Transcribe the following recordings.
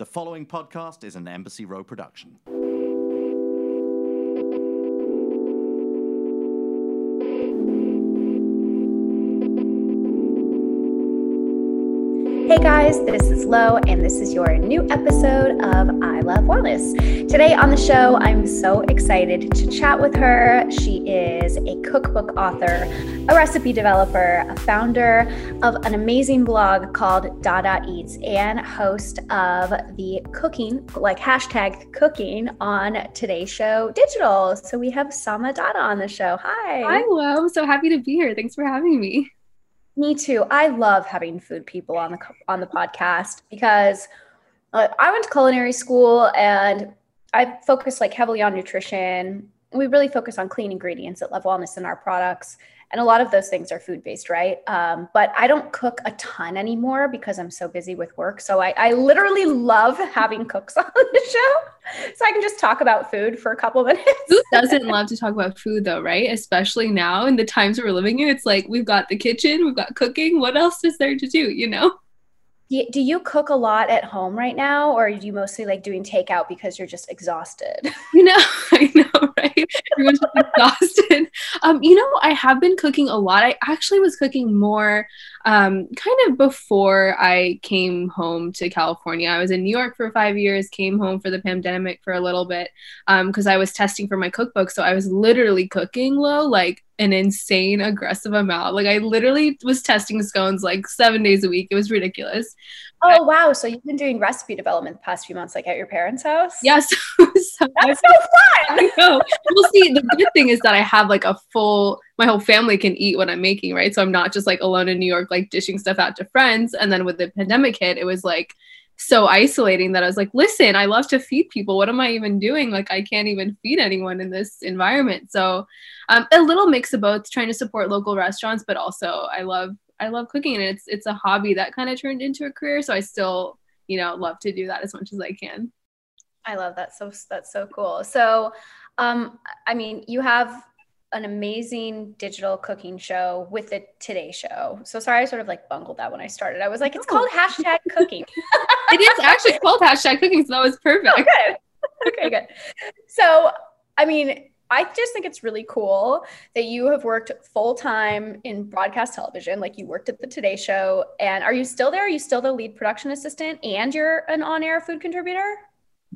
The following podcast is an Embassy Row production. Guys, this is Lo, and this is your new episode of I Love Wellness. Today on the show, I'm so excited to chat with her. She is a cookbook author, a recipe developer, a founder of an amazing blog called Dada Eats, and host of the cooking, like hashtag cooking on today's Show Digital. So we have Samah Dada on the show. Hi. Hi, Lo. I'm so happy to be here. Thanks for having me. Me too. I love having food people on the on the podcast because uh, I went to culinary school and I focus like heavily on nutrition. We really focus on clean ingredients at Love Wellness in our products, and a lot of those things are food based, right? Um, but I don't cook a ton anymore because I'm so busy with work. So I, I literally love having cooks on the show, so I can just talk about food for a couple minutes. Who doesn't love to talk about food though, right? Especially now in the times we're living in, it's like we've got the kitchen, we've got cooking. What else is there to do? You know. Do you cook a lot at home right now, or are you mostly like doing takeout because you're just exhausted? You know, I know, right? Everyone's just exhausted. Um, you know, I have been cooking a lot. I actually was cooking more um, kind of before I came home to California. I was in New York for five years, came home for the pandemic for a little bit because um, I was testing for my cookbook. So I was literally cooking low, like an insane aggressive amount. Like I literally was testing scones like seven days a week. It was ridiculous. Oh wow! So you've been doing recipe development the past few months, like at your parents' house? Yes. so That's so fun. Well, see, the good thing is that I have like a full. My whole family can eat what I'm making, right? So I'm not just like alone in New York, like dishing stuff out to friends. And then with the pandemic hit, it was like so isolating that I was like, listen, I love to feed people. What am I even doing? Like, I can't even feed anyone in this environment. So, um, a little mix of both, trying to support local restaurants, but also I love I love cooking, and it's it's a hobby that kind of turned into a career. So I still, you know, love to do that as much as I can. I love that. So that's so cool. So, um, I mean, you have an amazing digital cooking show with the Today Show. So sorry, I sort of like bungled that when I started. I was like, it's called hashtag cooking. it is actually called hashtag cooking, so that was perfect. Oh, good. Okay, good. So, I mean, I just think it's really cool that you have worked full time in broadcast television. Like you worked at the Today Show, and are you still there? Are you still the lead production assistant, and you're an on-air food contributor?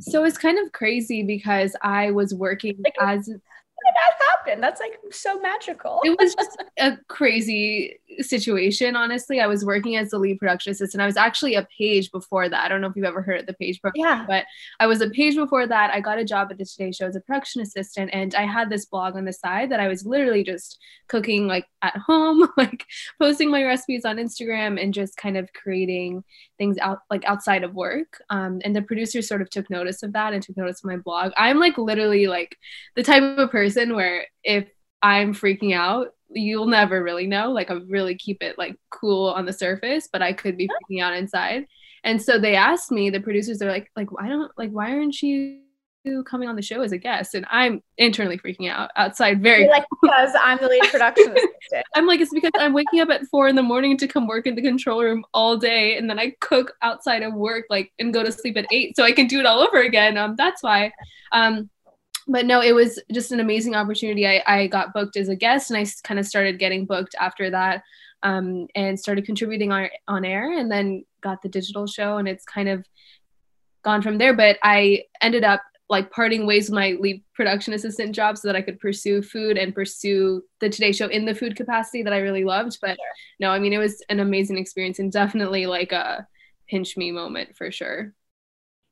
So it's kind of crazy because I was working as that happen? That's like so magical. it was just a crazy situation, honestly. I was working as the lead production assistant. I was actually a page before that. I don't know if you've ever heard of the page program, yeah. but I was a page before that. I got a job at the Today Show as a production assistant, and I had this blog on the side that I was literally just cooking like at home, like posting my recipes on Instagram and just kind of creating things out like outside of work. Um, and the producers sort of took notice of that and took notice of my blog. I'm like literally like the type of person where if I'm freaking out, you'll never really know. Like I really keep it like cool on the surface, but I could be freaking out inside. And so they asked me, the producers are like, like why don't like why aren't you coming on the show as a guest? And I'm internally freaking out outside very You're like because I'm the lead production assistant. I'm like, it's because I'm waking up at four in the morning to come work in the control room all day and then I cook outside of work like and go to sleep at eight so I can do it all over again. Um that's why. Um but no, it was just an amazing opportunity. I, I got booked as a guest and I kind of started getting booked after that um, and started contributing on, on air and then got the digital show and it's kind of gone from there. But I ended up like parting ways with my lead production assistant job so that I could pursue food and pursue the Today Show in the food capacity that I really loved. But no, I mean, it was an amazing experience and definitely like a pinch me moment for sure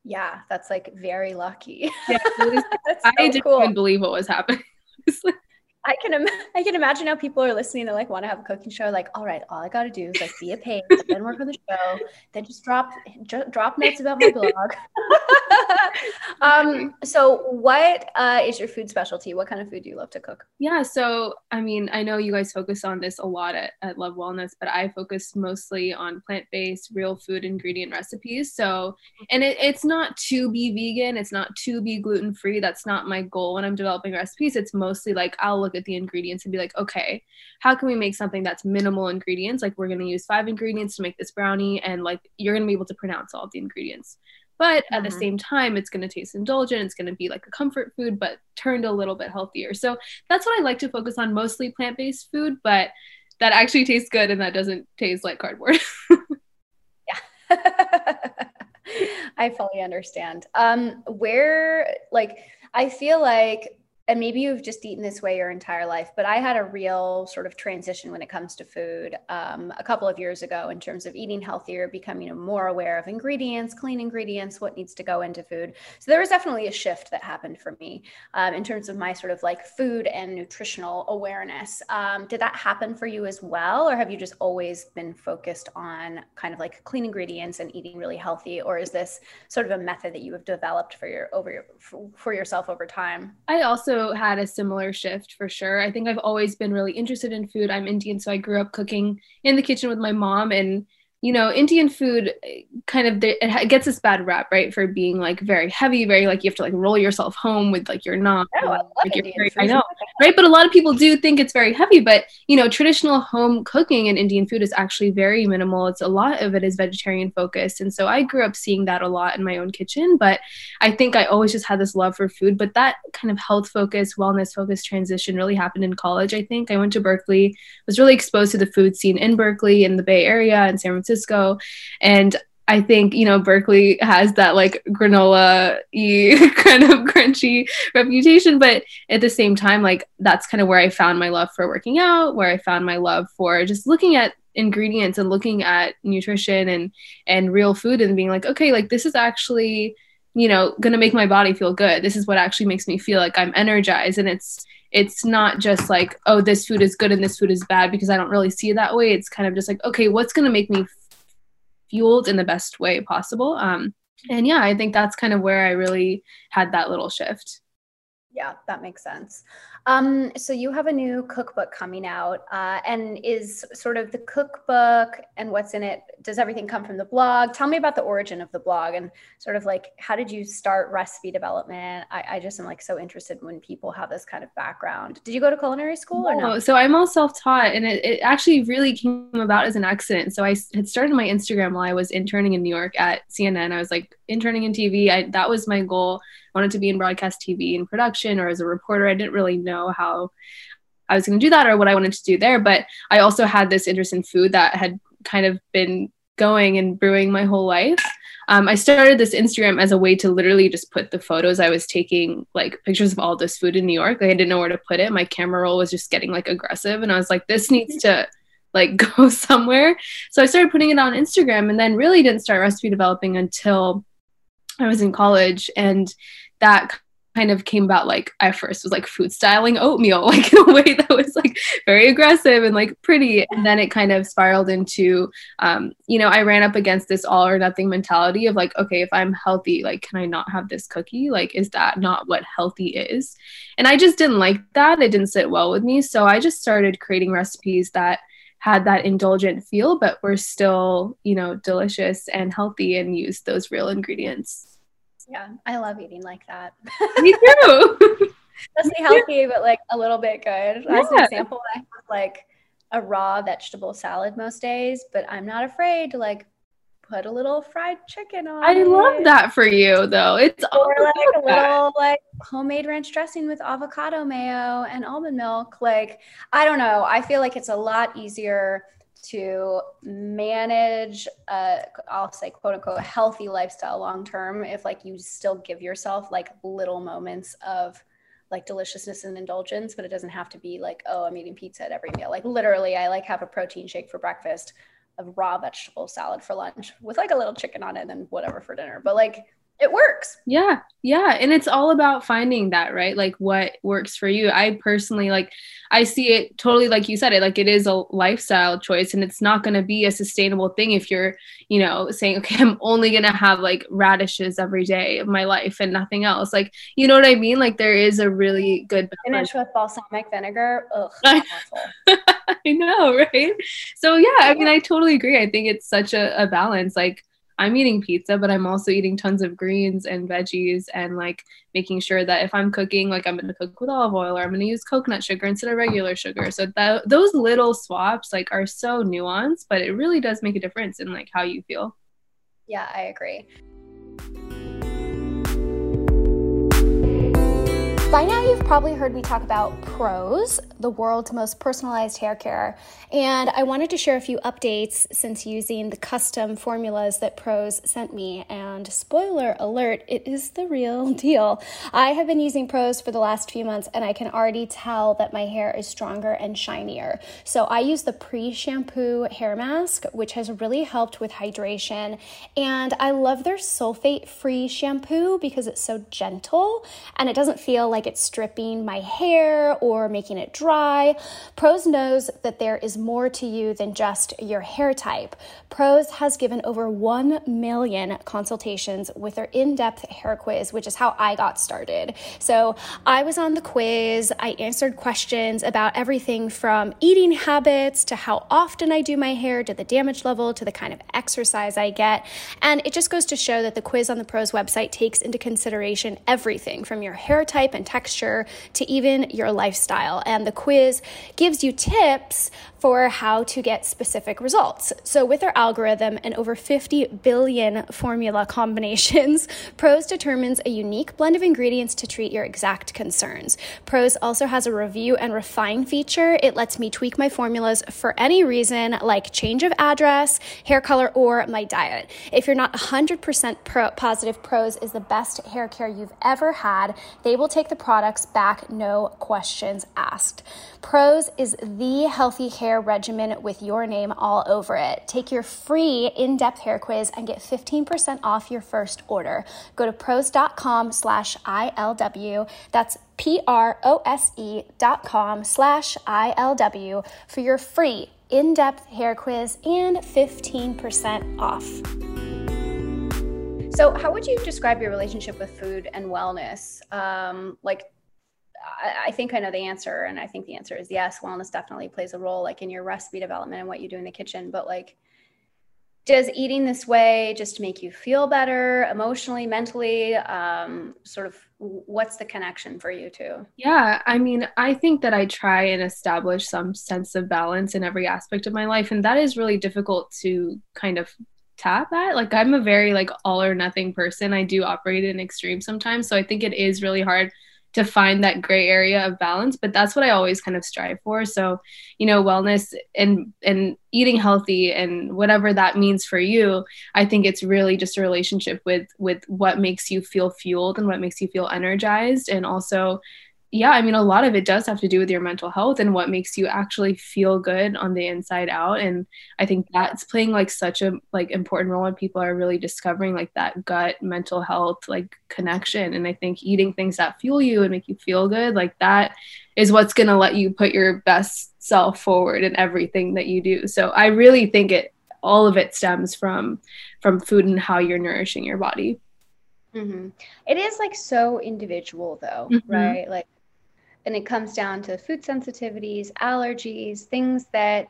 yeah, that's like very lucky. Yeah, was, I so didn't cool. even believe what was happening. I can Im- I can imagine how people are listening to like want to have a cooking show. Like, all right, all I got to do is like be a page, then work on the show, then just drop j- drop notes about my blog. um, so, what uh, is your food specialty? What kind of food do you love to cook? Yeah, so I mean, I know you guys focus on this a lot at, at Love Wellness, but I focus mostly on plant based, real food ingredient recipes. So, and it, it's not to be vegan, it's not to be gluten free. That's not my goal when I'm developing recipes. It's mostly like I'll look at the ingredients and be like, okay, how can we make something that's minimal ingredients? Like we're going to use five ingredients to make this brownie, and like you're going to be able to pronounce all the ingredients. But at the Mhm. same time it's going to taste indulgent it's going to be like a comfort food but turned a little bit healthier so that's what i like to focus on mostly plant-based food but that actually tastes good and that doesn't taste like cardboard yeah. I fully understand. Um, where, like, I feel like, and maybe you've just eaten this way your entire life, but I had a real sort of transition when it comes to food um, a couple of years ago in terms of eating healthier, becoming more aware of ingredients, clean ingredients, what needs to go into food. So there was definitely a shift that happened for me um, in terms of my sort of like food and nutritional awareness. Um, did that happen for you as well, or have you just always been focused on kind of like clean ingredients and eating really healthy, or is this sort of a method that you have developed for your over your, for, for yourself over time? I also had a similar shift for sure. I think I've always been really interested in food. I'm Indian, so I grew up cooking in the kitchen with my mom and you know, Indian food kind of it gets this bad rap, right, for being like very heavy, very like you have to like roll yourself home with like your knob. Oh, I like Indian very. I know, right? But a lot of people do think it's very heavy. But you know, traditional home cooking in Indian food is actually very minimal. It's a lot of it is vegetarian focused, and so I grew up seeing that a lot in my own kitchen. But I think I always just had this love for food. But that kind of health focused, wellness focused transition really happened in college. I think I went to Berkeley, was really exposed to the food scene in Berkeley, in the Bay Area, in San Francisco, and I think, you know, Berkeley has that like granola y kind of crunchy reputation. But at the same time, like that's kind of where I found my love for working out, where I found my love for just looking at ingredients and looking at nutrition and and real food and being like, okay, like this is actually, you know, gonna make my body feel good. This is what actually makes me feel like I'm energized. And it's it's not just like, oh, this food is good and this food is bad because I don't really see it that way. It's kind of just like, okay, what's gonna make me fueled in the best way possible. Um, and yeah, I think that's kind of where I really had that little shift. Yeah, that makes sense. Um, so you have a new cookbook coming out, uh, and is sort of the cookbook and what's in it. Does everything come from the blog? Tell me about the origin of the blog and sort of like how did you start recipe development? I, I just am like so interested when people have this kind of background. Did you go to culinary school or No, so I'm all self-taught, and it, it actually really came about as an accident. So I had started my Instagram while I was interning in New York at CNN. I was like interning in TV. I, that was my goal. I wanted to be in broadcast TV in production or as a reporter. I didn't really know how I was going to do that or what I wanted to do there. But I also had this interest in food that had kind of been going and brewing my whole life. Um, I started this Instagram as a way to literally just put the photos I was taking, like pictures of all this food in New York. Like I didn't know where to put it. My camera roll was just getting like aggressive, and I was like, this needs to like go somewhere. So I started putting it on Instagram, and then really didn't start recipe developing until I was in college, and that kind of came about like I first was like food styling oatmeal like in a way that was like very aggressive and like pretty. And then it kind of spiraled into um you know I ran up against this all or nothing mentality of like okay if I'm healthy like can I not have this cookie? Like is that not what healthy is? And I just didn't like that. It didn't sit well with me. So I just started creating recipes that had that indulgent feel but were still you know delicious and healthy and used those real ingredients Yeah, I love eating like that. me too Mostly healthy, but like a little bit good. As an example, I have like a raw vegetable salad most days, but I'm not afraid to like put a little fried chicken on. I love it. that for you, though. It's all Or like a that. little like homemade ranch dressing with avocado mayo and almond milk. Like, I don't know. I feel like it's a lot easier to manage I'll say quote unquote healthy lifestyle long term if like you still give yourself like little moments of like deliciousness and indulgence, but it doesn't have to be like, oh, I'm eating pizza at every meal. Like literally, I like have a protein shake for breakfast, a raw vegetable salad for lunch with like a little chicken on it, and whatever for dinner. But like it works. Yeah, yeah. And it's all about finding that, right? Like what works for you. I personally like I see it totally like you said it, like it is a lifestyle choice and it's not gonna be a sustainable thing if you're, you know, saying, okay, I'm only gonna have like radishes every day of my life and nothing else. Like, you know what I mean? Like there is a really good balance. Finish with balsamic vinegar. Ugh, I- I know, right? So yeah, I mean, I totally agree. I think it's such a, a balance. Like I'm eating pizza, but I'm also eating tons of greens and veggies and like making sure that if I'm cooking, like I'm gonna cook with olive oil or I'm gonna use coconut sugar instead of regular sugar. So that those little swaps like are so nuanced, but it really does make a difference in like how you feel. Yeah, I agree. By now, you've probably heard me talk about Prose, the world's most personalized hair care. And I wanted to share a few updates since using the custom formulas that Prose sent me. And spoiler alert, it is the real deal. I have been using Prose for the last few months and I can already tell that my hair is stronger and shinier. So I use the pre shampoo hair mask, which has really helped with hydration. And I love their sulfate free shampoo because it's so gentle and it doesn't feel like it's stripping my hair or making it dry. Prose knows that there is more to you than just your hair type. Prose has given over 1 million consultations with their in depth hair quiz, which is how I got started. So I was on the quiz, I answered questions about everything from eating habits to how often I do my hair to the damage level to the kind of exercise I get. And it just goes to show that the quiz on the Prose website takes into consideration everything from your hair type and texture to even your lifestyle. And the quiz gives you tips for how to get specific results. So, with our algorithm and over 50 billion formula combinations, Prose determines a unique blend of ingredients to treat your exact concerns. Prose also has a review and refine feature. It lets me tweak my formulas for any reason, like change of address, hair color, or my diet. If you're not 100% pro- positive Prose is the best hair care you've ever had, they will take the products back, no questions asked. Prose is the healthy hair regimen with your name all over it. Take your free in-depth hair quiz and get 15% off your first order. Go to prose.com slash ILW. That's P-R-O-S-E dot com slash ILW for your free in-depth hair quiz and 15% off. So, how would you describe your relationship with food and wellness? Um, like, I, I think I know the answer, and I think the answer is yes. Wellness definitely plays a role, like in your recipe development and what you do in the kitchen. But like, does eating this way just make you feel better emotionally, mentally? Um, sort of, what's the connection for you two? Yeah, I mean, I think that I try and establish some sense of balance in every aspect of my life, and that is really difficult to kind of tap at like i'm a very like all or nothing person. I do operate in extreme sometimes so i think it is really hard to find that gray area of balance but that's what i always kind of strive for. So you know wellness and and eating healthy and whatever that means for you i think it's really just a relationship with with what makes you feel fueled and what makes you feel energized and also yeah, I mean, a lot of it does have to do with your mental health and what makes you actually feel good on the inside out. And I think that's playing like such a like important role when people are really discovering like that gut mental health like connection. And I think eating things that fuel you and make you feel good, like that is what's going to let you put your best self forward in everything that you do. So I really think it all of it stems from from food and how you're nourishing your body. Mm-hmm. It is like so individual though, mm-hmm. right? Like and it comes down to food sensitivities, allergies, things that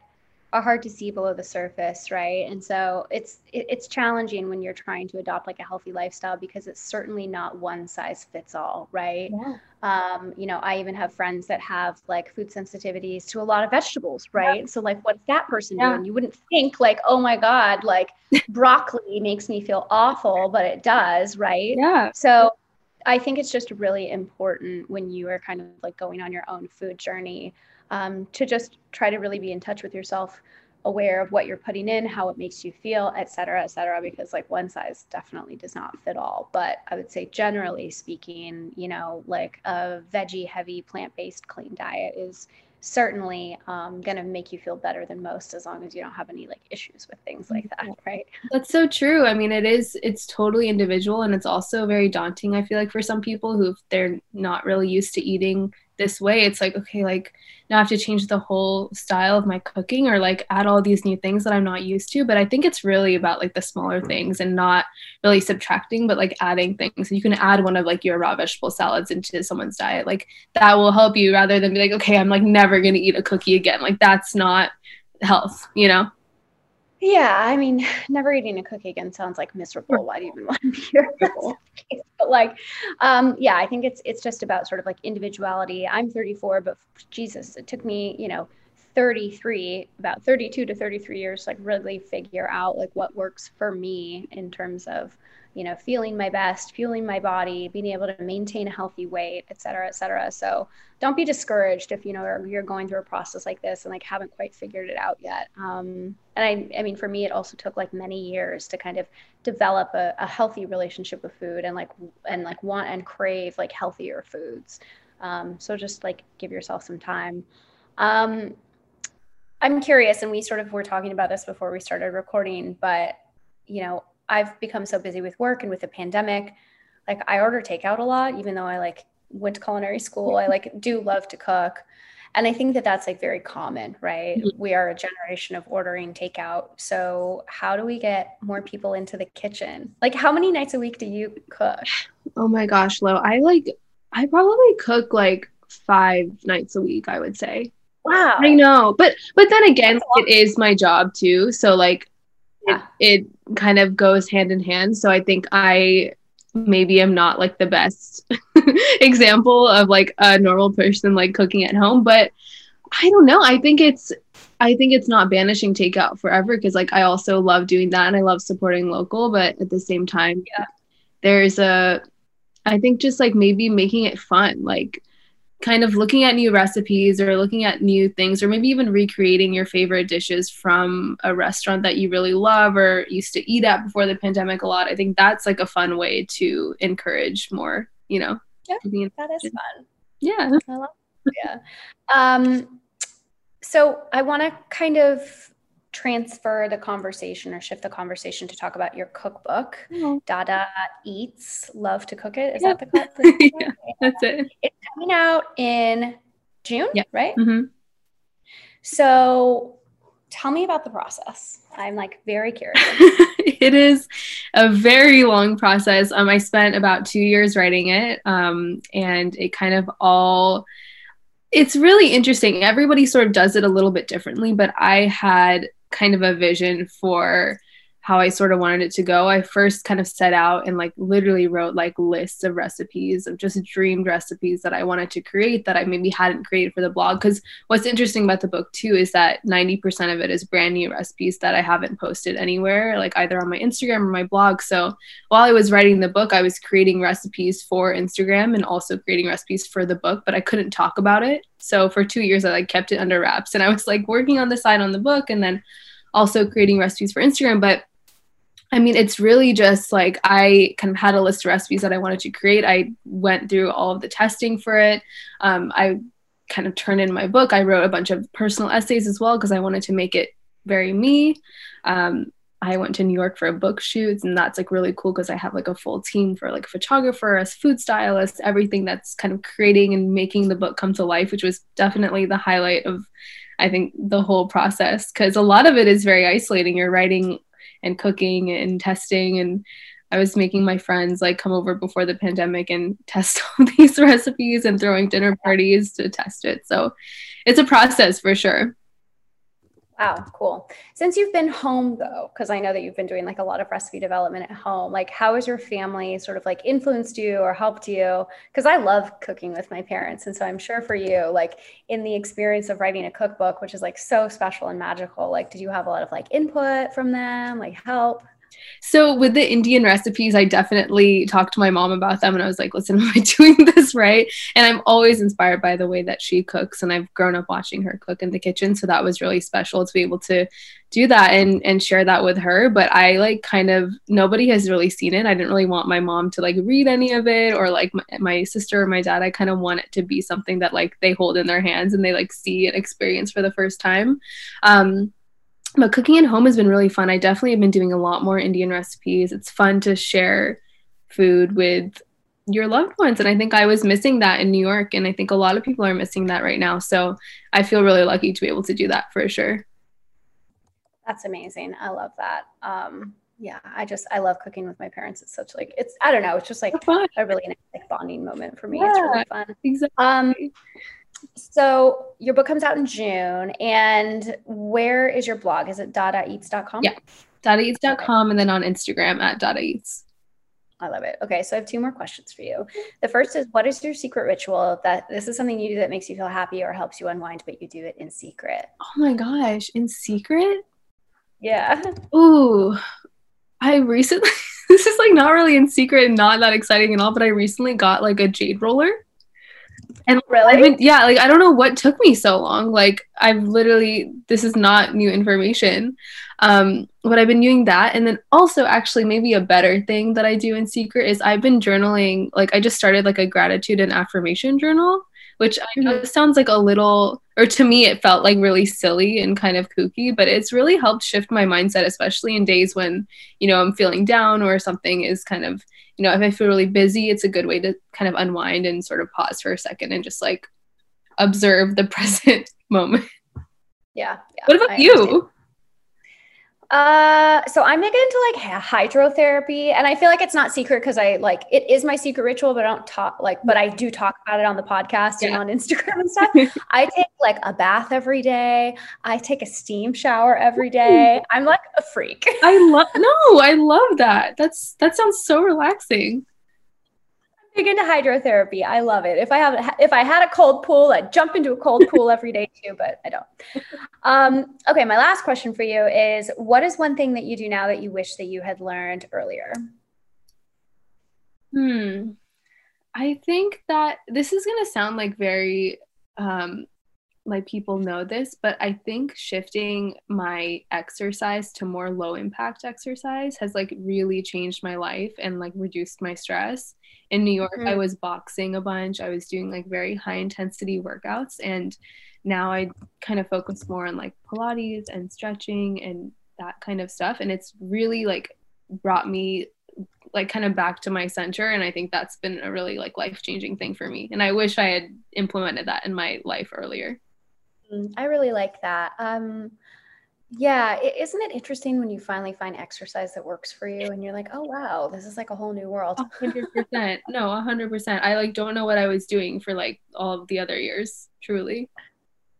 are hard to see below the surface, right? And so it's it, it's challenging when you're trying to adopt like a healthy lifestyle because it's certainly not one size fits all, right? Yeah. Um, you know, I even have friends that have like food sensitivities to a lot of vegetables, right? Yeah. So like, what's that person yeah. doing? You wouldn't think like, oh my god, like broccoli makes me feel awful, but it does, right? Yeah. So I think it's just really important when you are kind of like going on your own food journey um, to just try to really be in touch with yourself, aware of what you're putting in, how it makes you feel, et cetera, et cetera, because like one size definitely does not fit all. But I would say, generally speaking, you know, like a veggie heavy plant based clean diet is certainly um, going to make you feel better than most as long as you don't have any like issues with things like that right? That's so true. I mean it is it's totally individual and it's also very daunting i feel like for some people who they're not really used to eating this way it's like okay like now i have to change the whole style of my cooking or like add all these new things that i'm not used to. But i think it's really about like the smaller hmm. things and not really subtracting but like adding things. So you can add one of like your raw vegetable salads into someone's diet. Like that will help you rather than be like okay i'm like never going to eat a cookie again. Like that's not health you know yeah, I mean, never eating a cookie again sounds like miserable. Why do you even want to be here? but like, um, yeah, I think it's it's just about sort of like individuality. I'm 34, but Jesus, it took me, you know, 33, about 32 to 33 years, like really figure out like what works for me in terms of you know, feeling my best, fueling my body, being able to maintain a healthy weight, et cetera, et cetera. So don't be discouraged if, you know, you're going through a process like this and like haven't quite figured it out yet. Um, and I, I mean, for me, it also took like many years to kind of develop a, a healthy relationship with food and like, and like want and crave like healthier foods. Um, so just like give yourself some time. Um, I'm curious, and we sort of were talking about this before we started recording, but you know, I've become so busy with work and with the pandemic. Like I order takeout a lot, even though I like went to culinary school. I like do love to cook. And I think that that's like very common, right? Mm-hmm. We are a generation of ordering takeout. So, how do we get more people into the kitchen? Like, how many nights a week do you cook? Oh my gosh, Lo, I like, I probably cook like five nights a week, I would say. Wow. I know. But, but then again, it is my job too. So, like, yeah. it, it kind of goes hand in hand. So I think I maybe am not like the best example of like a normal person like cooking at home, but I don't know. I think it's I think it's not banishing takeout forever because like I also love doing that and I love supporting local, but at the same time, yeah, there's a I think just like maybe making it fun. Like kind of looking at new recipes or looking at new things or maybe even recreating your favorite dishes from a restaurant that you really love or used to eat at before the pandemic a lot i think that's like a fun way to encourage more you know yeah that is fun. Yeah. I love, yeah um so i want to kind of transfer the conversation or shift the conversation to talk about your cookbook, mm-hmm. Dada Eats, Love to Cook It. Is that the yeah, that's it. It's coming out in June, right? Mm-hmm. So tell me about the process. I'm like very curious. it is a very long process. Um, I spent about two years writing it, um, and it kind of all it's really interesting. Everybody sort of does it a little bit differently, but I had kind of a vision for how I sort of wanted it to go. I first kind of set out and like literally wrote like lists of recipes of just dreamed recipes that I wanted to create that I maybe hadn't created for the blog. Because what's interesting about the book too is that 90% of it is brand new recipes that I haven't posted anywhere, like either on my Instagram or my blog. So while I was writing the book, I was creating recipes for Instagram and also creating recipes for the book, but I couldn't talk about it. So for two years, I like kept it under wraps and I was like working on the side on the book and then also creating recipes for Instagram. But I mean, it's really just like I kind of had a list of recipes that I wanted to create. I went through all of the testing for it. Um, I kind of turned in my book. I wrote a bunch of personal essays as well because I wanted to make it very me. Um, I went to New York for a book shoot, and that's like really cool because I have like a full team for like a photographer, a food stylist, everything that's kind of creating and making the book come to life, which was definitely the highlight of, I think, the whole process because a lot of it is very isolating. You're writing and cooking and testing and I was making my friends like come over before the pandemic and test all these recipes and throwing dinner parties to test it. So it's a process for sure. Wow, cool. Since you've been home though, because I know that you've been doing like a lot of recipe development at home, like how has your family sort of like influenced you or helped you? Because I love cooking with my parents. And so I'm sure for you, like in the experience of writing a cookbook, which is like so special and magical, like did you have a lot of like input from them, like help? So with the Indian recipes, I definitely talked to my mom about them and I was like, listen, am I doing this right? And I'm always inspired by the way that she cooks and I've grown up watching her cook in the kitchen. So that was really special to be able to do that and and share that with her. But I like kind of nobody has really seen it. I didn't really want my mom to like read any of it or like my, my sister or my dad. I kind of want it to be something that like they hold in their hands and they like see and experience for the first time. Um but cooking at home has been really fun. I definitely have been doing a lot more Indian recipes. It's fun to share food with your loved ones. And I think I was missing that in New York. And I think a lot of people are missing that right now. So I feel really lucky to be able to do that for sure. That's amazing. I love that. Um, yeah, I just I love cooking with my parents. It's such like it's I don't know, it's just like a really nice like bonding moment for me. Yeah, it's really fun. Exactly. Um so your book comes out in June, and where is your blog? Is it dadaeats.com? Yeah, dadaeats.com, and then on Instagram at dadaeats. I love it. Okay, so I have two more questions for you. The first is, what is your secret ritual that this is something you do that makes you feel happy or helps you unwind, but you do it in secret? Oh my gosh, in secret? Yeah. Ooh, I recently this is like not really in secret and not that exciting and all, but I recently got like a jade roller. And Really? Been, yeah, like I don't know what took me so long. Like I've literally this is not new information. Um, but I've been doing that, and then also actually maybe a better thing that I do in secret is I've been journaling. Like I just started like a gratitude and affirmation journal, which I know sounds like a little, or to me it felt like really silly and kind of kooky, but it's really helped shift my mindset, especially in days when you know I'm feeling down or something is kind of you know if I feel really busy, it's a good way to kind of unwind and sort of pause for a second and just like observe the present moment. Yeah. yeah What about I you? understand. Uh, so I'm big into like hydrotherapy, and I feel like it's not secret because I like it is my secret ritual, but I don't talk like, but I do talk about it on the podcast and on Instagram and stuff. I take like a bath every day. I take a steam shower every day. I'm like a freak. I love no, I love that. That's that sounds so relaxing. Big into hydrotherapy. I love it. If I have if I had a cold pool, I'd jump into a cold pool every day too, but I don't. Um, okay, my last question for you is what is one thing that you do now that you wish that you had learned earlier? Hmm. I think that this is gonna sound like very um like people know this, but I think shifting my exercise to more low impact exercise has like really changed my life and like reduced my stress. In New York, I Mhm. was boxing a bunch. I was doing like very high intensity workouts and now I kind of focus more on like Pilates and stretching and that kind of stuff and it's really like brought me like kind of back to my center and i think that's been a really like life changing thing for me and i wish i had implemented that in my life earlier Mm, I really like that. Um, yeah, isn't it interesting when you finally find exercise that works for you and you're like, oh wow, this is like a whole new world. Hundred percent no a hundred percent i like don't know what i was doing for like all of the other years truly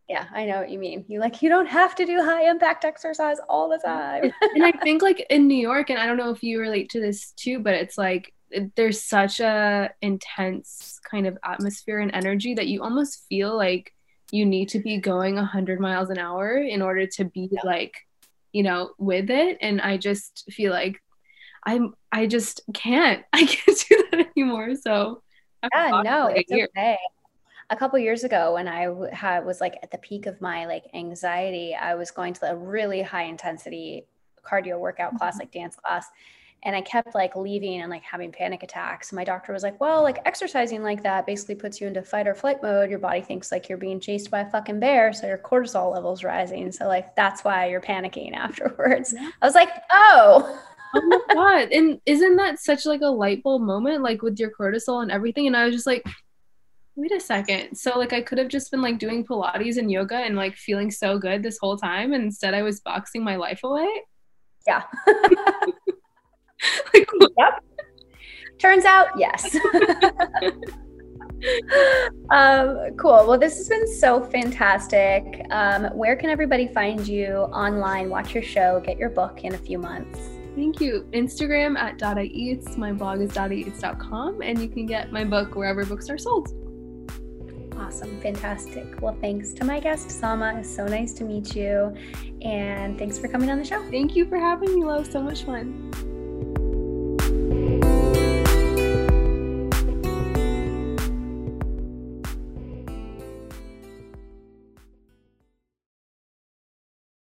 Yeah, I know what you mean. You like you don't have to do high impact exercise all the time. and i think like in new york and i don't know if you relate to this too but it's like there's such a intense kind of atmosphere and energy that you almost feel like you need to be going 100 miles an hour in order to be like you know with it. And i just feel like i'm i just can't. I can't do that anymore. So I've Yeah, no, it's year. okay. A couple years ago, when I had was like at the peak of my like anxiety, I was going to a really high intensity cardio workout class, mm-hmm. like dance class, and I kept like leaving and like having panic attacks. My doctor was like, "Well, like exercising like that basically puts you into fight or flight mode. Your body thinks like you're being chased by a fucking bear, so your cortisol levels rising. So like that's why you're panicking afterwards." I was like, "Oh." oh my god and isn't that such like a light bulb moment like with your cortisol and everything and i was just like wait a second so like i could have just been like doing pilates and yoga and like feeling so good this whole time and instead i was boxing my life away Yeah. like Yep. Turns out, yes. um, cool. Well, this has been so fantastic. Um, where can everybody find you online, watch your show, get your book in a few months? thank you instagram at dada eats my blog is dadaeats.com and you can get my book wherever books are sold Awesome. Fantastic. Well, thanks to my guest, Samah. It's so nice to meet you. And thanks for coming on the show. thank you for having me love so much fun